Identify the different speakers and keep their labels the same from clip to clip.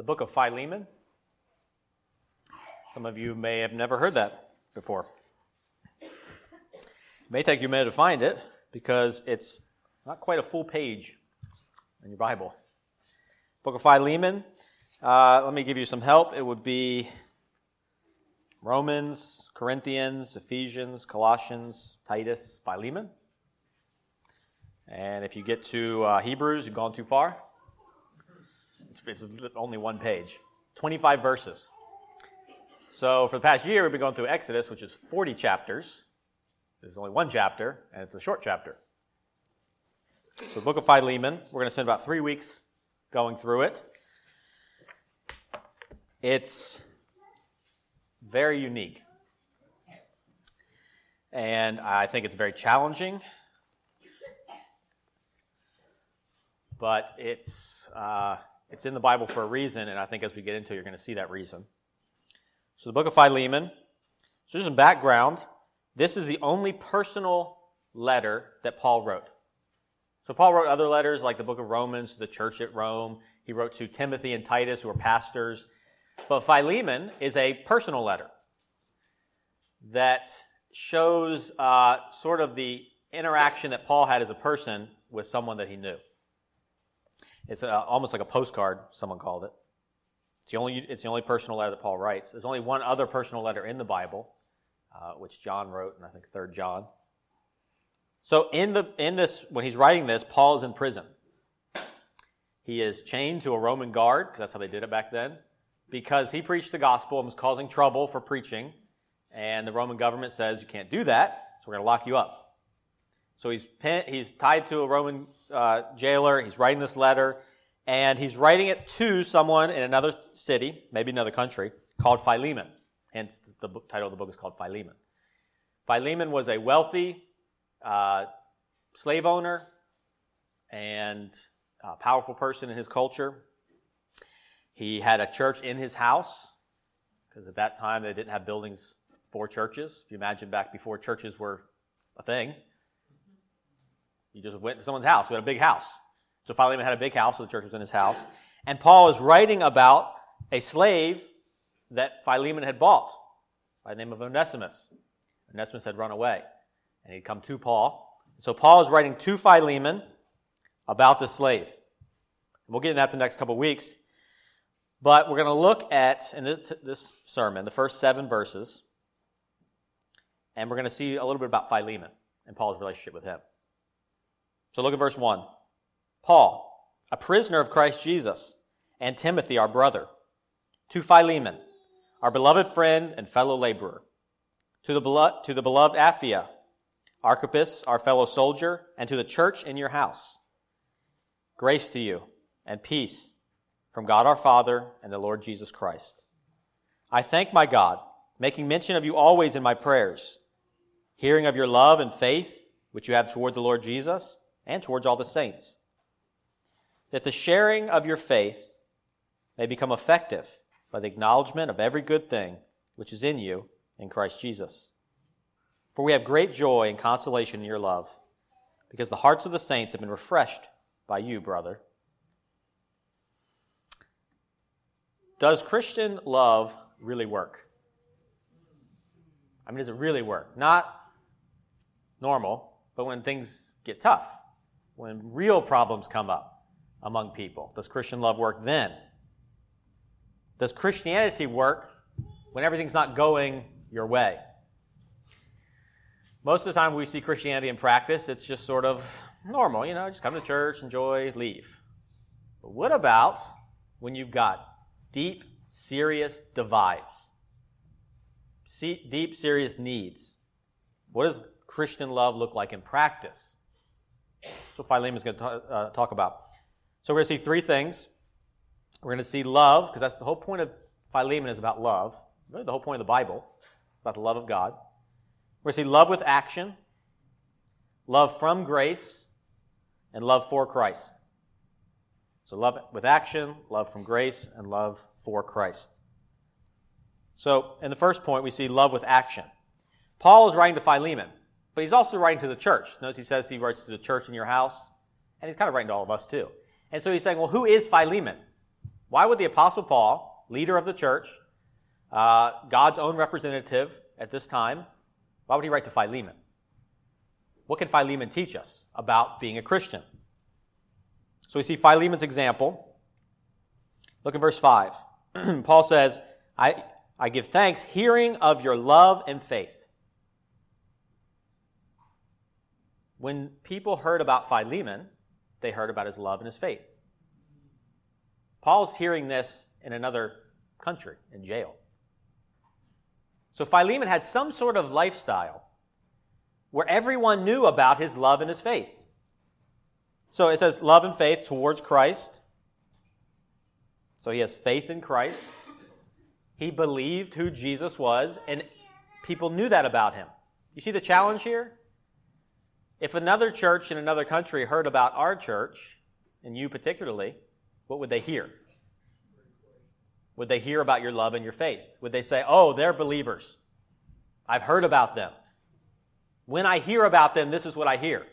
Speaker 1: the book of Philemon. Some of you may have never heard that before. It may take you a minute to find it because it's not quite a full page in your Bible. Book of Philemon. Uh, let me give you some help. It would be Romans, Corinthians, Ephesians, Colossians, Titus, Philemon. And if you get to uh, Hebrews, you've gone too far. It's, only one page, 25 verses. So for the past year, we've been going through Exodus, which is 40 chapters. There's only one chapter, and it's a short chapter. So the book of Philemon, we're going to spend about three weeks going through it. It's very unique. And I think it's very challenging. But it's, uh, it's in the Bible for a reason, and I think as we get into it, you're going to see that reason. So, the book of Philemon. So, just some background. This is the only personal letter that Paul wrote. So, Paul wrote other letters like the book of Romans to the church at Rome. He wrote to Timothy and Titus, who were pastors. But Philemon is a personal letter that shows uh, sort of the interaction that Paul had as a person with someone that he knew. It's a, almost like a postcard, someone called it. It's the, only, it's the only personal letter that Paul writes. There's only one other personal letter in the Bible, uh, which John wrote, and I think Third John. So in, the, in this, when he's writing this, Paul is in prison. He is chained to a Roman guard, because that's how they did it back then because he preached the gospel and was causing trouble for preaching. And the Roman government says you can't do that, so we're going to lock you up. So he's, he's tied to a Roman uh, jailer. He's writing this letter, and he's writing it to someone in another city, maybe another country, called Philemon. Hence, the book, title of the book is called Philemon. Philemon was a wealthy uh, slave owner and a powerful person in his culture. He had a church in his house, because at that time they didn't have buildings for churches. If you imagine back before churches were a thing, you just went to someone's house who had a big house. So Philemon had a big house, so the church was in his house. And Paul is writing about a slave that Philemon had bought by the name of Onesimus. Onesimus had run away, and he'd come to Paul. So Paul is writing to Philemon about the slave. We'll get into that the next couple of weeks. But we're going to look at, in this, this sermon, the first seven verses, and we're going to see a little bit about Philemon and Paul's relationship with him. So look at verse 1. Paul, a prisoner of Christ Jesus, and Timothy, our brother, to Philemon, our beloved friend and fellow laborer, to the, beloved, to the beloved Apphia, Archippus, our fellow soldier, and to the church in your house. Grace to you and peace from God our Father and the Lord Jesus Christ. I thank my God, making mention of you always in my prayers, hearing of your love and faith which you have toward the Lord Jesus and towards all the saints, that the sharing of your faith may become effective by the acknowledgement of every good thing which is in you in Christ Jesus. For we have great joy and consolation in your love, because the hearts of the saints have been refreshed by you, brother. Does Christian love really work? I mean, does it really work? Not normal, but when things get tough, when real problems come up among people, does Christian love work then? Does Christianity work when everything's not going your way? Most of the time we see Christianity in practice, it's just sort of normal, you know, just come to church, enjoy, leave. But what about when you've got deep, serious divides, deep, serious needs. What does Christian love look like in practice? So Philemon is going to uh, talk about. So we're going to see three things. We're going to see love, because that's the whole point of Philemon is about love. Really, the whole point of the Bible about the love of God. We're going to see love with action, love from grace, and love for Christ. So love with action, love from grace, and love for Christ. So in the first point, we see love with action. Paul is writing to Philemon, but he's also writing to the church. Notice he says he writes to the church in your house, and he's kind of writing to all of us too. And so he's saying, well, who is Philemon? Why would the Apostle Paul, leader of the church, uh, God's own representative at this time, why would he write to Philemon? What can Philemon teach us about being a Christian? So we see Philemon's example. Look at verse 5. Paul says, I, I give thanks hearing of your love and faith. When people heard about Philemon, they heard about his love and his faith. Paul's hearing this in another country, in jail. So Philemon had some sort of lifestyle where everyone knew about his love and his faith. So it says love and faith towards Christ. So he has faith in Christ. He believed who Jesus was, and people knew that about him. You see the challenge here? If another church in another country heard about our church, and you particularly, what would they hear? Would they hear about your love and your faith? Would they say, oh, they're believers? I've heard about them. When I hear about them, this is what I hear.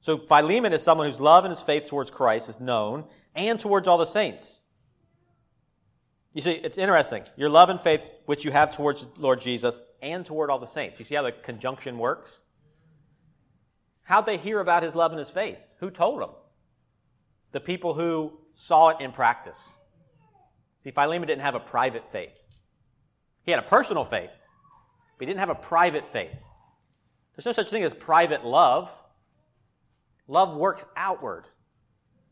Speaker 1: So Philemon is someone whose love and his faith towards Christ is known and towards all the saints. You see, it's interesting. Your love and faith, which you have towards Lord Jesus and toward all the saints. You see how the conjunction works? How'd they hear about his love and his faith? Who told them? The people who saw it in practice. See, Philemon didn't have a private faith. He had a personal faith, but he didn't have a private faith. There's no such thing as private love. Love works outward.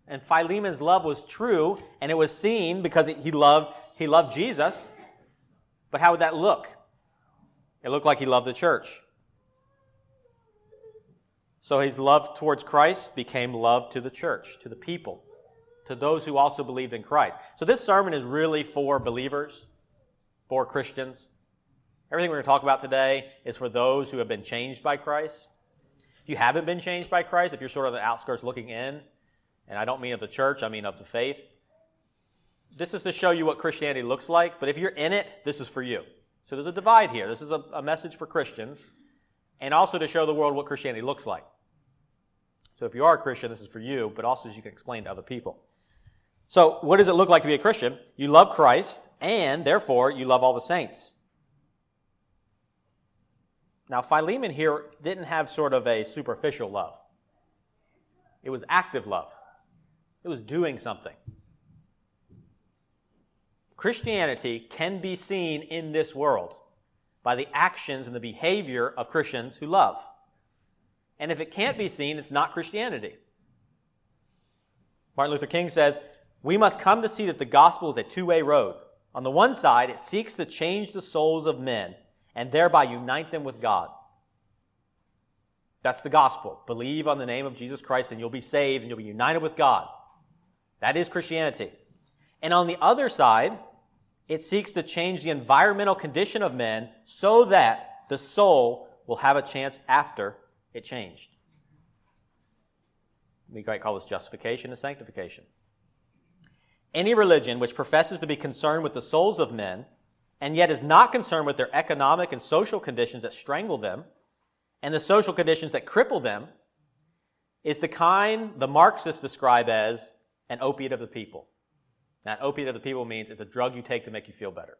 Speaker 1: And Philemon's love was true, and it was seen because he loved, he loved Jesus. But how would that look? It looked like he loved the church. So his love towards Christ became love to the church, to the people to those who also believed in Christ. So this sermon is really for believers, for Christians. Everything we're going to talk about today is for those who have been changed by Christ. If you haven't been changed by Christ, if you're sort of the outskirts looking in, and I don't mean of the church, I mean of the faith, this is to show you what Christianity looks like, but if you're in it, this is for you. So there's a divide here. This is a, a message for Christians, and also to show the world what Christianity looks like. So if you are a Christian, this is for you, but also as you can explain to other people. So, what does it look like to be a Christian? You love Christ, and therefore you love all the saints. Now, Philemon here didn't have sort of a superficial love, it was active love, it was doing something. Christianity can be seen in this world by the actions and the behavior of Christians who love. And if it can't be seen, it's not Christianity. Martin Luther King says, we must come to see that the gospel is a two way road. On the one side, it seeks to change the souls of men and thereby unite them with God. That's the gospel. Believe on the name of Jesus Christ and you'll be saved and you'll be united with God. That is Christianity. And on the other side, it seeks to change the environmental condition of men so that the soul will have a chance after it changed. We might call this justification and sanctification. Any religion which professes to be concerned with the souls of men and yet is not concerned with their economic and social conditions that strangle them and the social conditions that cripple them is the kind the Marxists describe as an opiate of the people. That opiate of the people means it's a drug you take to make you feel better.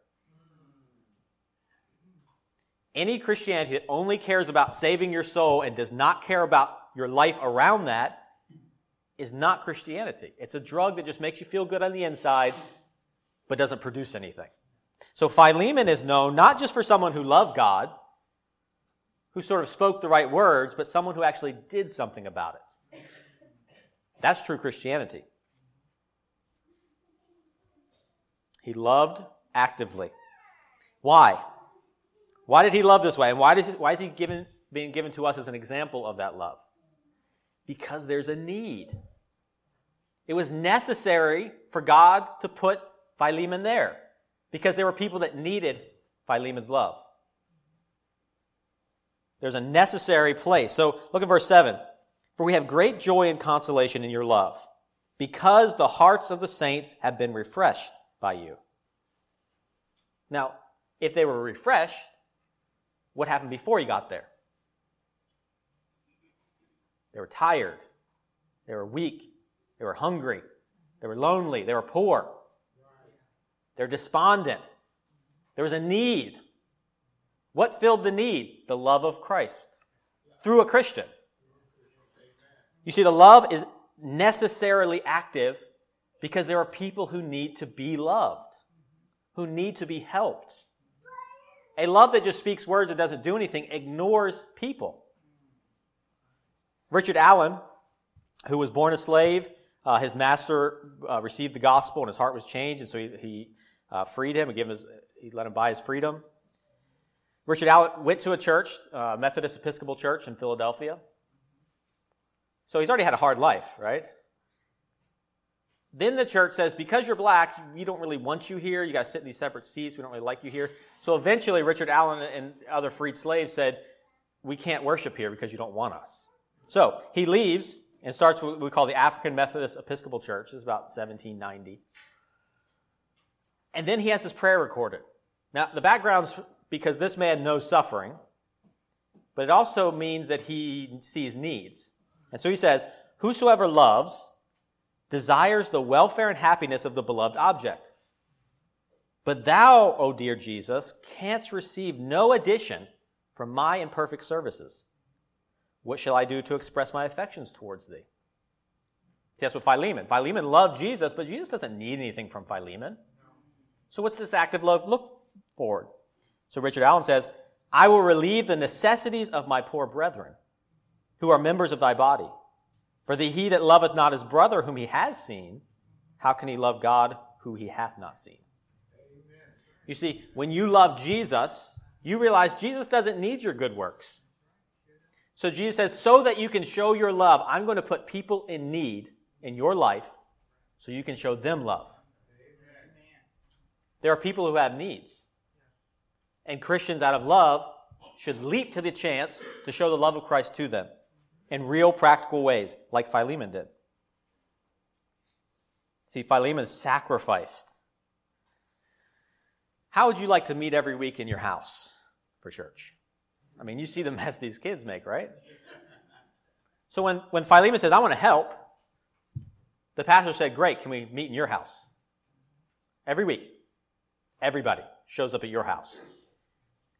Speaker 1: Any Christianity that only cares about saving your soul and does not care about your life around that is not Christianity. It's a drug that just makes you feel good on the inside, but doesn't produce anything. So Philemon is known not just for someone who loved God, who sort of spoke the right words, but someone who actually did something about it. That's true Christianity. He loved actively. Why? Why did he love this way? And why, does he, why is he given, being given to us as an example of that love? Because there's a need. It was necessary for God to put Philemon there because there were people that needed Philemon's love. There's a necessary place. So look at verse 7. For we have great joy and consolation in your love, because the hearts of the saints have been refreshed by you. Now, if they were refreshed, what happened before you got there? They were tired. They were weak. They were hungry. They were lonely. They were poor. They're despondent. There was a need. What filled the need? The love of Christ through a Christian. You see, the love is necessarily active because there are people who need to be loved, who need to be helped. A love that just speaks words and doesn't do anything ignores people. Richard Allen, who was born a slave, uh, his master uh, received the gospel and his heart was changed, and so he, he uh, freed him and gave him his, he let him buy his freedom. Richard Allen went to a church, uh, Methodist Episcopal Church in Philadelphia. So he's already had a hard life, right? Then the church says, because you're black, we don't really want you here. You got to sit in these separate seats. We don't really like you here. So eventually, Richard Allen and other freed slaves said, we can't worship here because you don't want us. So he leaves and starts what we call the African Methodist Episcopal Church. This is about 1790. And then he has his prayer recorded. Now, the background's because this man knows suffering, but it also means that he sees needs. And so he says, Whosoever loves desires the welfare and happiness of the beloved object. But thou, O dear Jesus, canst receive no addition from my imperfect services. What shall I do to express my affections towards thee? See, that's what Philemon. Philemon loved Jesus, but Jesus doesn't need anything from Philemon. So what's this active love look forward? So Richard Allen says, I will relieve the necessities of my poor brethren, who are members of thy body. For the he that loveth not his brother whom he has seen, how can he love God who he hath not seen? You see, when you love Jesus, you realize Jesus doesn't need your good works. So Jesus says, so that you can show your love, I'm going to put people in need in your life so you can show them love. There are people who have needs. And Christians, out of love, should leap to the chance to show the love of Christ to them in real practical ways, like Philemon did. See, Philemon sacrificed. How would you like to meet every week in your house for church? I mean, you see the mess these kids make, right? So when, when Philemon says, I want to help, the pastor said, Great, can we meet in your house? Every week. Everybody shows up at your house.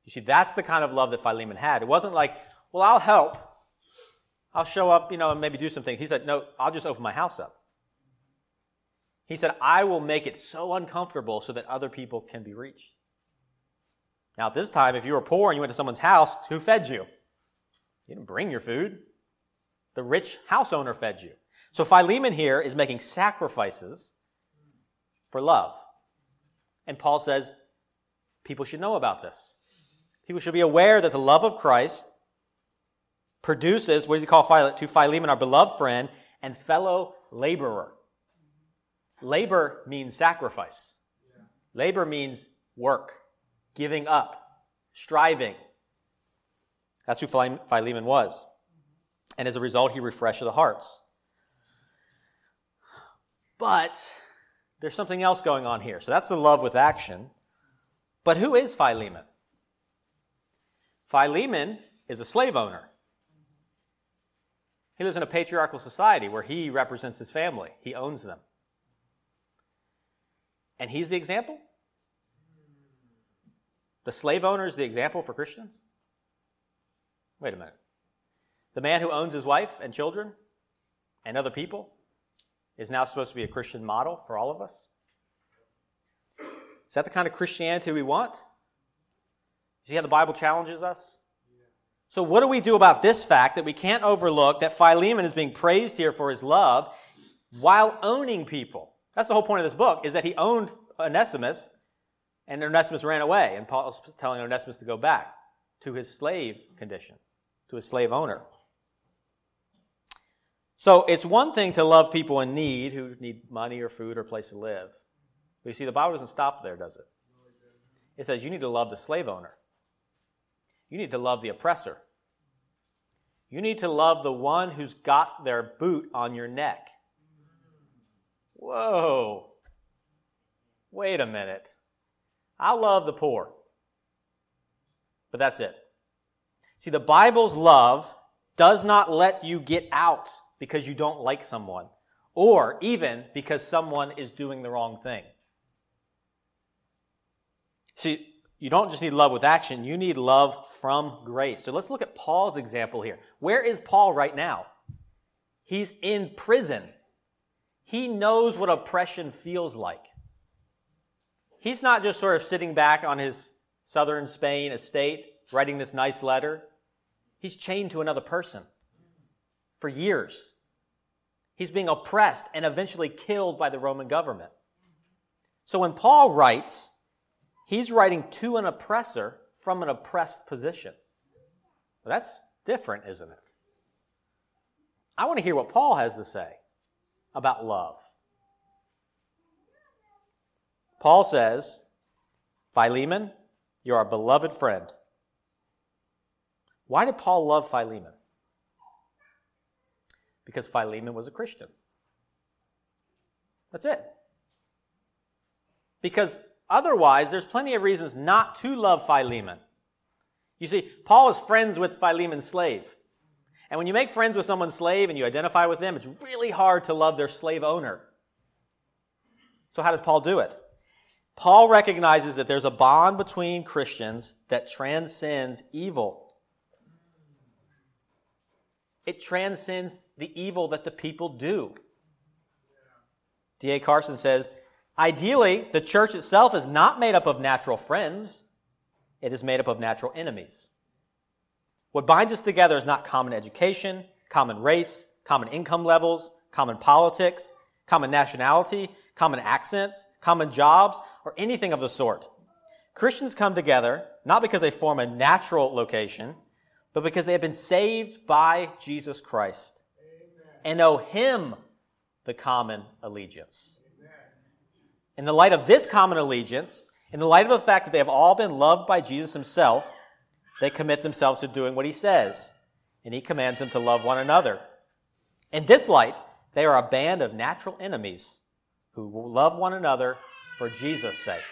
Speaker 1: You see, that's the kind of love that Philemon had. It wasn't like, well, I'll help. I'll show up, you know, and maybe do some things. He said, no, I'll just open my house up. He said, I will make it so uncomfortable so that other people can be reached. Now, at this time, if you were poor and you went to someone's house, who fed you? You didn't bring your food. The rich house owner fed you. So Philemon here is making sacrifices for love. And Paul says, people should know about this. People should be aware that the love of Christ produces, what does he call Philemon? To Philemon, our beloved friend and fellow laborer. Labor means sacrifice. Labor means work, giving up, striving. That's who Philemon was. And as a result, he refreshed the hearts. But there's something else going on here. So that's the love with action. But who is Philemon? Philemon is a slave owner. He lives in a patriarchal society where he represents his family, he owns them. And he's the example? The slave owner is the example for Christians? Wait a minute. The man who owns his wife and children and other people is now supposed to be a Christian model for all of us? Is that the kind of Christianity we want? You see how the Bible challenges us? So, what do we do about this fact that we can't overlook that Philemon is being praised here for his love while owning people? That's the whole point of this book, is that he owned Onesimus and Onesimus ran away. And Paul's telling Onesimus to go back to his slave condition, to his slave owner. So, it's one thing to love people in need who need money or food or place to live. But you see, the Bible doesn't stop there, does it? It says you need to love the slave owner. You need to love the oppressor. You need to love the one who's got their boot on your neck. Whoa. Wait a minute. I love the poor. But that's it. See, the Bible's love does not let you get out because you don't like someone or even because someone is doing the wrong thing. See, you don't just need love with action, you need love from grace. So let's look at Paul's example here. Where is Paul right now? He's in prison. He knows what oppression feels like. He's not just sort of sitting back on his southern Spain estate writing this nice letter. He's chained to another person for years. He's being oppressed and eventually killed by the Roman government. So when Paul writes, he's writing to an oppressor from an oppressed position. Well, that's different, isn't it? I want to hear what Paul has to say about love. Paul says, Philemon, you're our beloved friend. Why did Paul love Philemon? Because Philemon was a Christian. That's it. Because otherwise, there's plenty of reasons not to love Philemon. You see, Paul is friends with Philemon's slave. And when you make friends with someone's slave and you identify with them, it's really hard to love their slave owner. So, how does Paul do it? Paul recognizes that there's a bond between Christians that transcends evil. It transcends the evil that the people do. D.A. Carson says, ideally, the church itself is not made up of natural friends. It is made up of natural enemies. What binds us together is not common education, common race, common income levels, common politics, common nationality, common accents, common jobs, or anything of the sort. Christians come together not because they form a natural location, but because they have been saved by Jesus Christ Amen. and owe Him the common allegiance. In the light of this common allegiance, in the light of the fact that they have all been loved by Jesus Himself, they commit themselves to doing what He says, and He commands them to love one another. In this light, they are a band of natural enemies who love one another for Jesus' sake.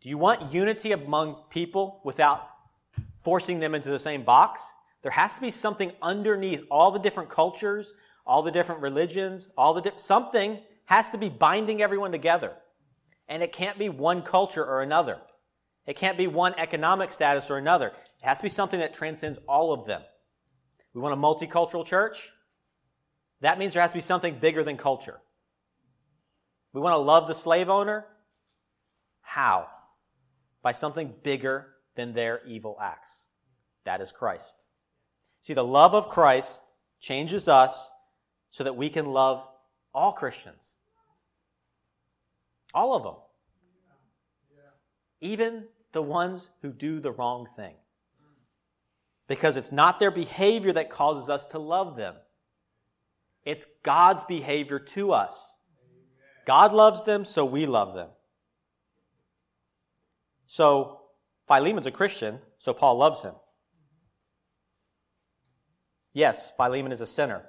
Speaker 1: Do you want unity among people without forcing them into the same box? There has to be something underneath all the different cultures, all the different religions, all the di- something has to be binding everyone together. And it can't be one culture or another. It can't be one economic status or another. It has to be something that transcends all of them. We want a multicultural church. That means there has to be something bigger than culture. We want to love the slave owner. How? By something bigger than their evil acts. That is Christ. See, the love of Christ changes us so that we can love all Christians. All of them. Even the ones who do the wrong thing. Because it's not their behavior that causes us to love them. It's God's behavior to us. God loves them, so we love them. So, Philemon's a Christian, so Paul loves him. Yes, Philemon is a sinner.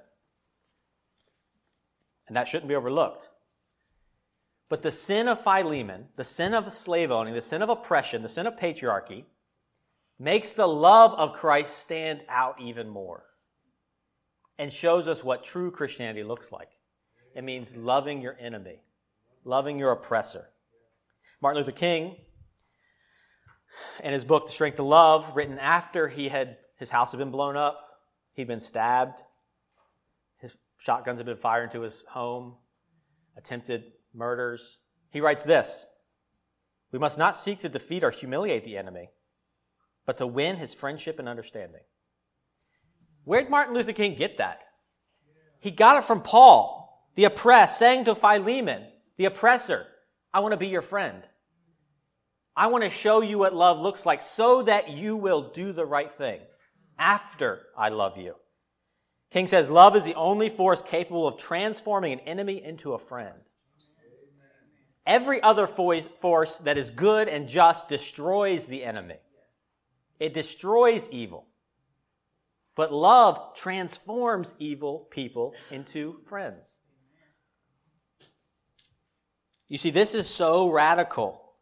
Speaker 1: And that shouldn't be overlooked. But the sin of Philemon, the sin of slave owning, the sin of oppression, the sin of patriarchy, makes the love of Christ stand out even more and shows us what true Christianity looks like. It means loving your enemy, loving your oppressor. Martin Luther King, in his book, The Strength of Love, written after he had his house had been blown up, he'd been stabbed, his shotguns had been fired into his home, attempted murders, he writes this We must not seek to defeat or humiliate the enemy, but to win his friendship and understanding. Where'd Martin Luther King get that? He got it from Paul, the oppressed, saying to Philemon, the oppressor, I want to be your friend. I want to show you what love looks like so that you will do the right thing after I love you. King says, Love is the only force capable of transforming an enemy into a friend. Every other force that is good and just destroys the enemy. It destroys evil. But love transforms evil people into friends. You see, this is so radical.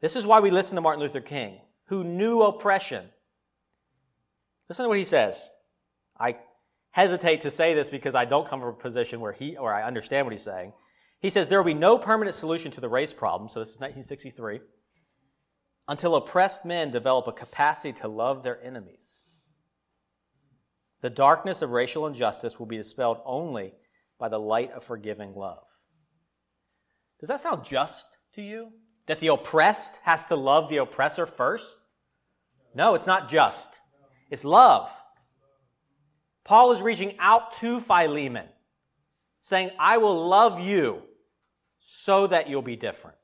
Speaker 1: This is why we listen to Martin Luther King, who knew oppression. Listen to what he says. I hesitate to say this because I don't come from a position where he or I understand what he's saying. He says there will be no permanent solution to the race problem, so this is 1963, until oppressed men develop a capacity to love their enemies. The darkness of racial injustice will be dispelled only by the light of forgiving love. Does that sound just to you? That the oppressed has to love the oppressor first? No, it's not just. It's love. Paul is reaching out to Philemon, saying, I will love you so that you'll be different.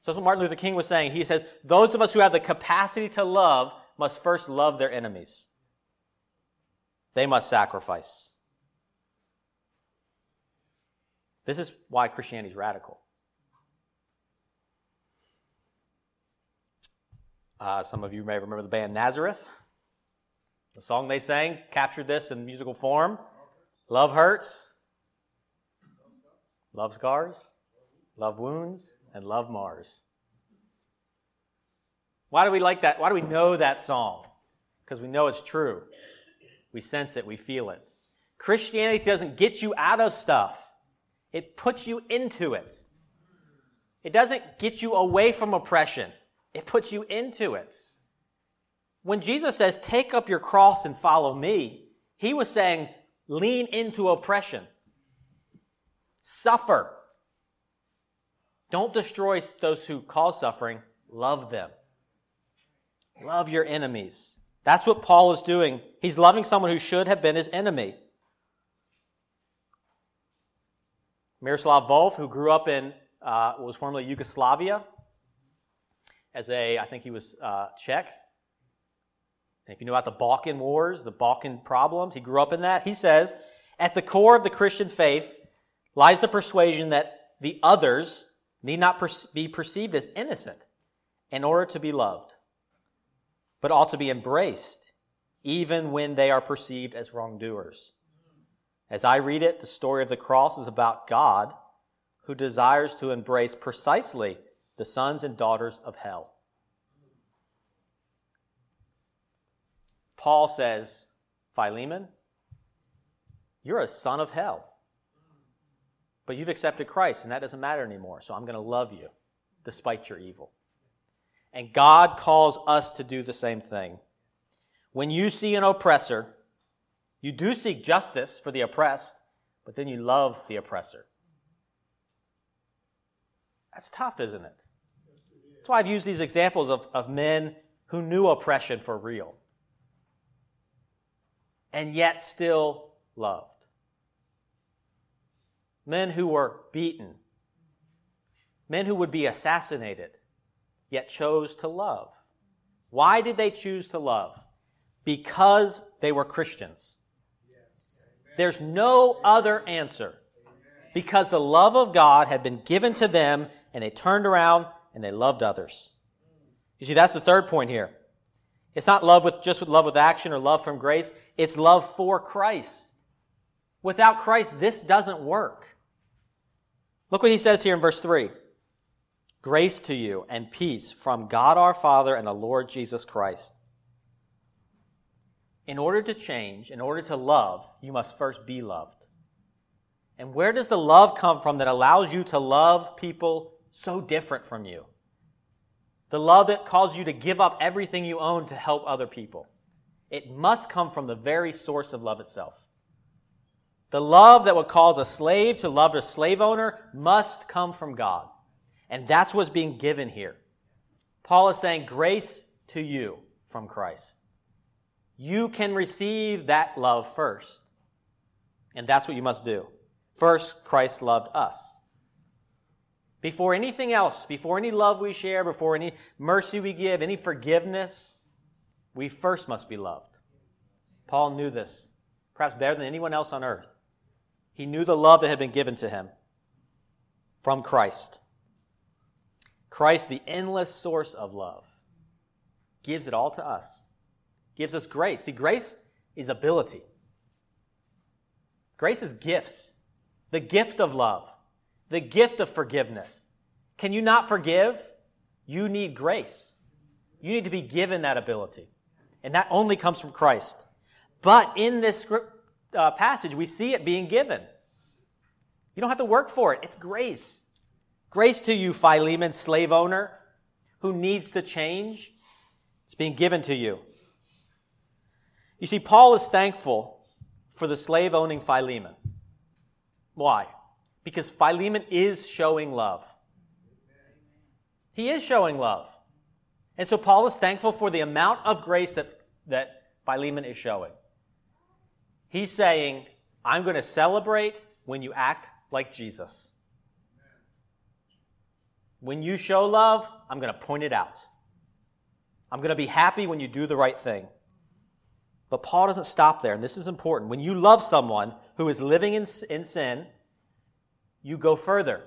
Speaker 1: So that's what Martin Luther King was saying. He says, those of us who have the capacity to love must first love their enemies. They must sacrifice. This is why Christianity is radical. Uh, some of you may remember the band Nazareth. The song they sang captured this in musical form. Love hurts, love scars, love wounds, and love mars. Why do we like that? Why do we know that song? Because we know it's true. We sense it, we feel it. Christianity doesn't get you out of stuff, it puts you into it. It doesn't get you away from oppression, it puts you into it. When Jesus says, Take up your cross and follow me, he was saying, Lean into oppression, suffer. Don't destroy those who cause suffering, love them. Love your enemies. That's what Paul is doing. He's loving someone who should have been his enemy. Miroslav Volf, who grew up in uh, was formerly Yugoslavia, as a, I think he was uh, Czech. And if you know about the Balkan Wars, the Balkan problems, he grew up in that. He says, at the core of the Christian faith lies the persuasion that the others need not be perceived as innocent in order to be loved but ought to be embraced even when they are perceived as wrongdoers. As I read it, the story of the cross is about God who desires to embrace precisely the sons and daughters of hell. Paul says, Philemon, you're a son of hell. But you've accepted Christ, and that doesn't matter anymore. So I'm going to love you despite your evil. And God calls us to do the same thing. When you see an oppressor, you do seek justice for the oppressed, but then you love the oppressor. That's tough, isn't it? That's why I've used these examples of, of men who knew oppression for real and yet still loved. Men who were beaten, men who would be assassinated, yet chose to love. Why did they choose to love? Because they were Christians. There's no other answer. Because the love of God had been given to them and they turned around and they loved others. You see, that's the third point here. It's not love with just with love with action or love from grace. It's love for Christ. Without Christ, this doesn't work. Look what he says here in verse 3. Grace to you and peace from God our Father and the Lord Jesus Christ. In order to change, in order to love, you must first be loved. And where does the love come from that allows you to love people so different from you? The love that calls you to give up everything you own to help other people. It must come from the very source of love itself. The love that would cause a slave to love a slave owner must come from God. And that's what's being given here. Paul is saying grace to you from Christ. You can receive that love first. And that's what you must do. First, Christ loved us. Before anything else, before any love we share, before any mercy we give, any forgiveness, we first must be loved. Paul knew this, perhaps better than anyone else on earth. He knew the love that had been given to him from Christ. Christ, the endless source of love, gives it all to us, gives us grace. See, grace is ability, grace is gifts, the gift of love, the gift of forgiveness. Can you not forgive? You need grace. You need to be given that ability. And that only comes from Christ. But in this script, uh, passage, we see it being given. You don't have to work for it. It's grace. Grace to you, Philemon, slave owner, who needs to change. It's being given to you. You see, Paul is thankful for the slave owning Philemon. Why? Because Philemon is showing love. He is showing love. And so Paul is thankful for the amount of grace that, that Philemon is showing. He's saying, I'm going to celebrate when you act like Jesus. When you show love, I'm going to point it out. I'm going to be happy when you do the right thing. But Paul doesn't stop there, and this is important. When you love someone who is living in, in sin, you go further.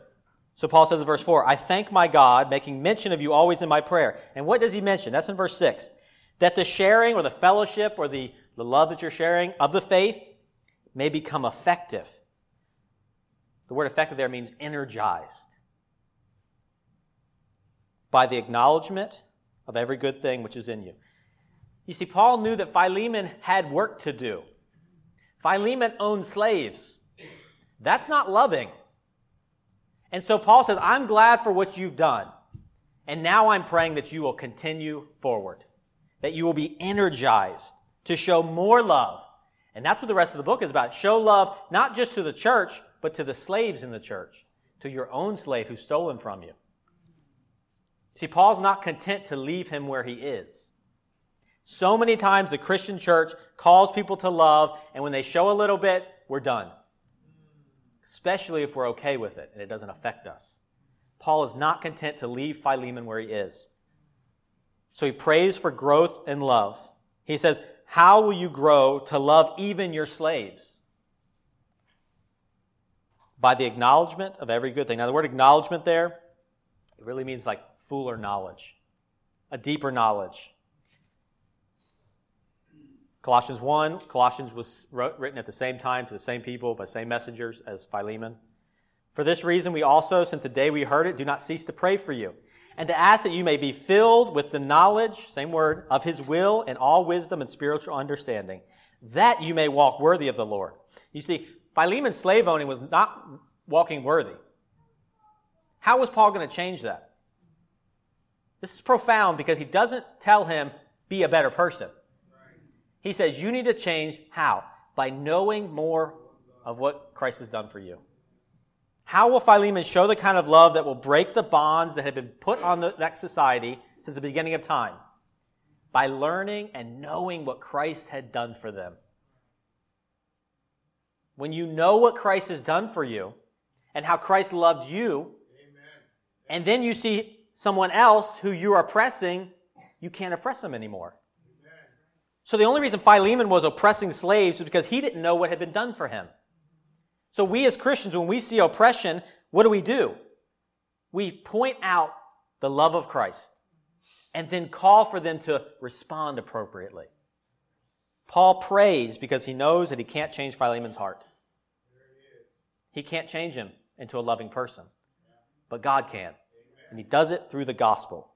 Speaker 1: So Paul says in verse 4, I thank my God, making mention of you always in my prayer. And what does he mention? That's in verse 6. That the sharing or the fellowship or the, the love that you're sharing of the faith may become effective. The word effective there means energized by the acknowledgement of every good thing which is in you. You see, Paul knew that Philemon had work to do. Philemon owned slaves. That's not loving. And so Paul says, I'm glad for what you've done. And now I'm praying that you will continue forward, that you will be energized to show more love. And that's what the rest of the book is about. Show love not just to the church, but to the slaves in the church, to your own slave who's stolen from you. See, Paul's not content to leave him where he is. So many times the Christian church calls people to love, and when they show a little bit, we're done especially if we're okay with it and it doesn't affect us. Paul is not content to leave Philemon where he is. So he prays for growth and love. He says, How will you grow to love even your slaves? By the acknowledgement of every good thing. Now, the word acknowledgement there, it really means like fuller knowledge, a deeper knowledge. Colossians 1, Colossians was wrote, written at the same time to the same people by same messengers as Philemon. For this reason, we also, since the day we heard it, do not cease to pray for you and to ask that you may be filled with the knowledge, same word, of his will and all wisdom and spiritual understanding, that you may walk worthy of the Lord. You see, Philemon's slave owning was not walking worthy. How was Paul going to change that? This is profound because he doesn't tell him, be a better person. He says you need to change. How? By knowing more of what Christ has done for you. How will Philemon show the kind of love that will break the bonds that have been put on the, that society since the beginning of time? By learning and knowing what Christ had done for them. When you know what Christ has done for you and how Christ loved you, Amen. and then you see someone else who you are oppressing, you can't oppress them anymore. So the only reason Philemon was oppressing slaves was because he didn't know what had been done for him. So we as Christians, when we see oppression, what do we do? We point out the love of Christ and then call for them to respond appropriately. Paul prays because he knows that he can't change Philemon's heart. He can't change him into a loving person, but God can. And he does it through the gospel.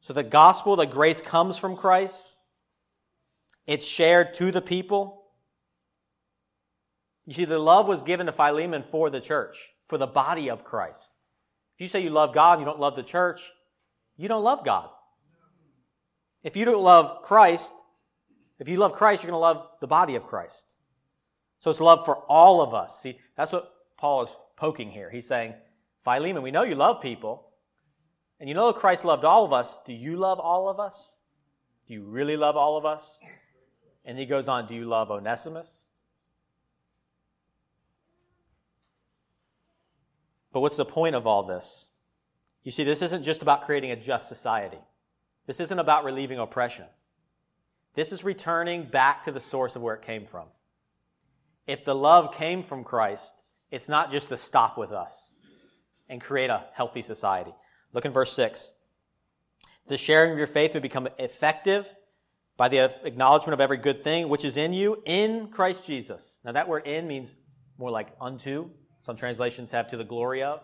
Speaker 1: So the gospel, the grace comes from Christ. It's shared to the people. You see, the love was given to Philemon for the church, for the body of Christ. If you say you love God and you don't love the church, you don't love God. If you don't love Christ, if you love Christ, you're going to love the body of Christ. So it's love for all of us. See, that's what Paul is poking here. He's saying, Philemon, we know you love people, and you know Christ loved all of us. Do you love all of us? Do you really love all of us? And he goes on, Do you love Onesimus? But what's the point of all this? You see, this isn't just about creating a just society. This isn't about relieving oppression. This is returning back to the source of where it came from. If the love came from Christ, it's not just to stop with us and create a healthy society. Look in verse 6. The sharing of your faith would become effective by the acknowledgement of every good thing which is in you in Christ Jesus. Now, that word in means more like unto. Some translations have to the glory of.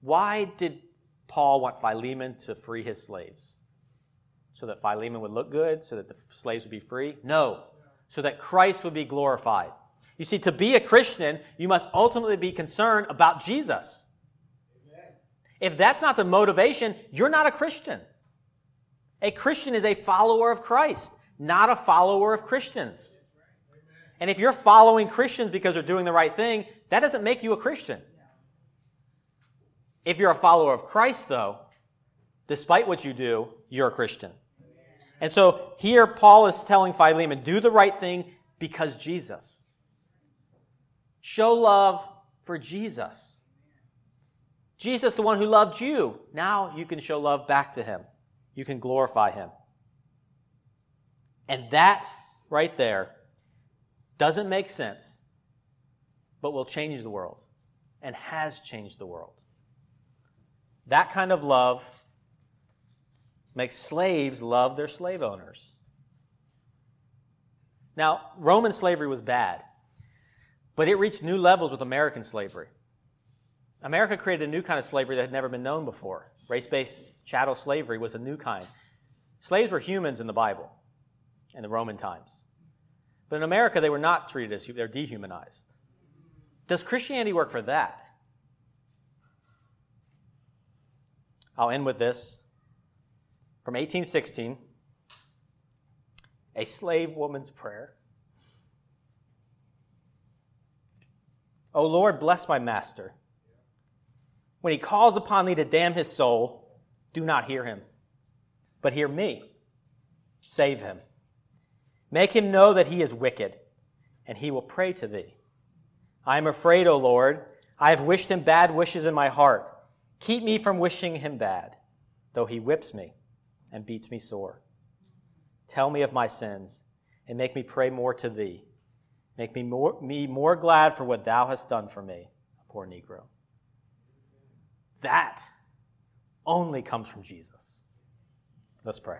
Speaker 1: Why did Paul want Philemon to free his slaves? So that Philemon would look good, so that the slaves would be free? No, so that Christ would be glorified. You see, to be a Christian, you must ultimately be concerned about Jesus. If that's not the motivation, you're not a Christian. A Christian is a follower of Christ, not a follower of Christians. And if you're following Christians because they're doing the right thing, that doesn't make you a Christian. If you're a follower of Christ, though, despite what you do, you're a Christian. And so here Paul is telling Philemon, do the right thing because Jesus. Show love for Jesus. Jesus, the one who loved you. Now you can show love back to him. You can glorify him. And that right there doesn't make sense, but will change the world and has changed the world. That kind of love makes slaves love their slave owners. Now, Roman slavery was bad, but it reached new levels with American slavery. America created a new kind of slavery that had never been known before. Race based chattel slavery was a new kind. Slaves were humans in the Bible in the Roman times. But in America, they were not treated as they're dehumanized. Does Christianity work for that? I'll end with this. From 1816, a slave woman's prayer. O Lord, bless my master. When he calls upon thee to damn his soul, do not hear him, but hear me. Save him. Make him know that he is wicked, and he will pray to thee. I am afraid, O Lord. I have wished him bad wishes in my heart. Keep me from wishing him bad, though he whips me and beats me sore. Tell me of my sins and make me pray more to thee. Make me more, me more glad for what thou hast done for me, a poor Negro. That only comes from Jesus. Let's pray.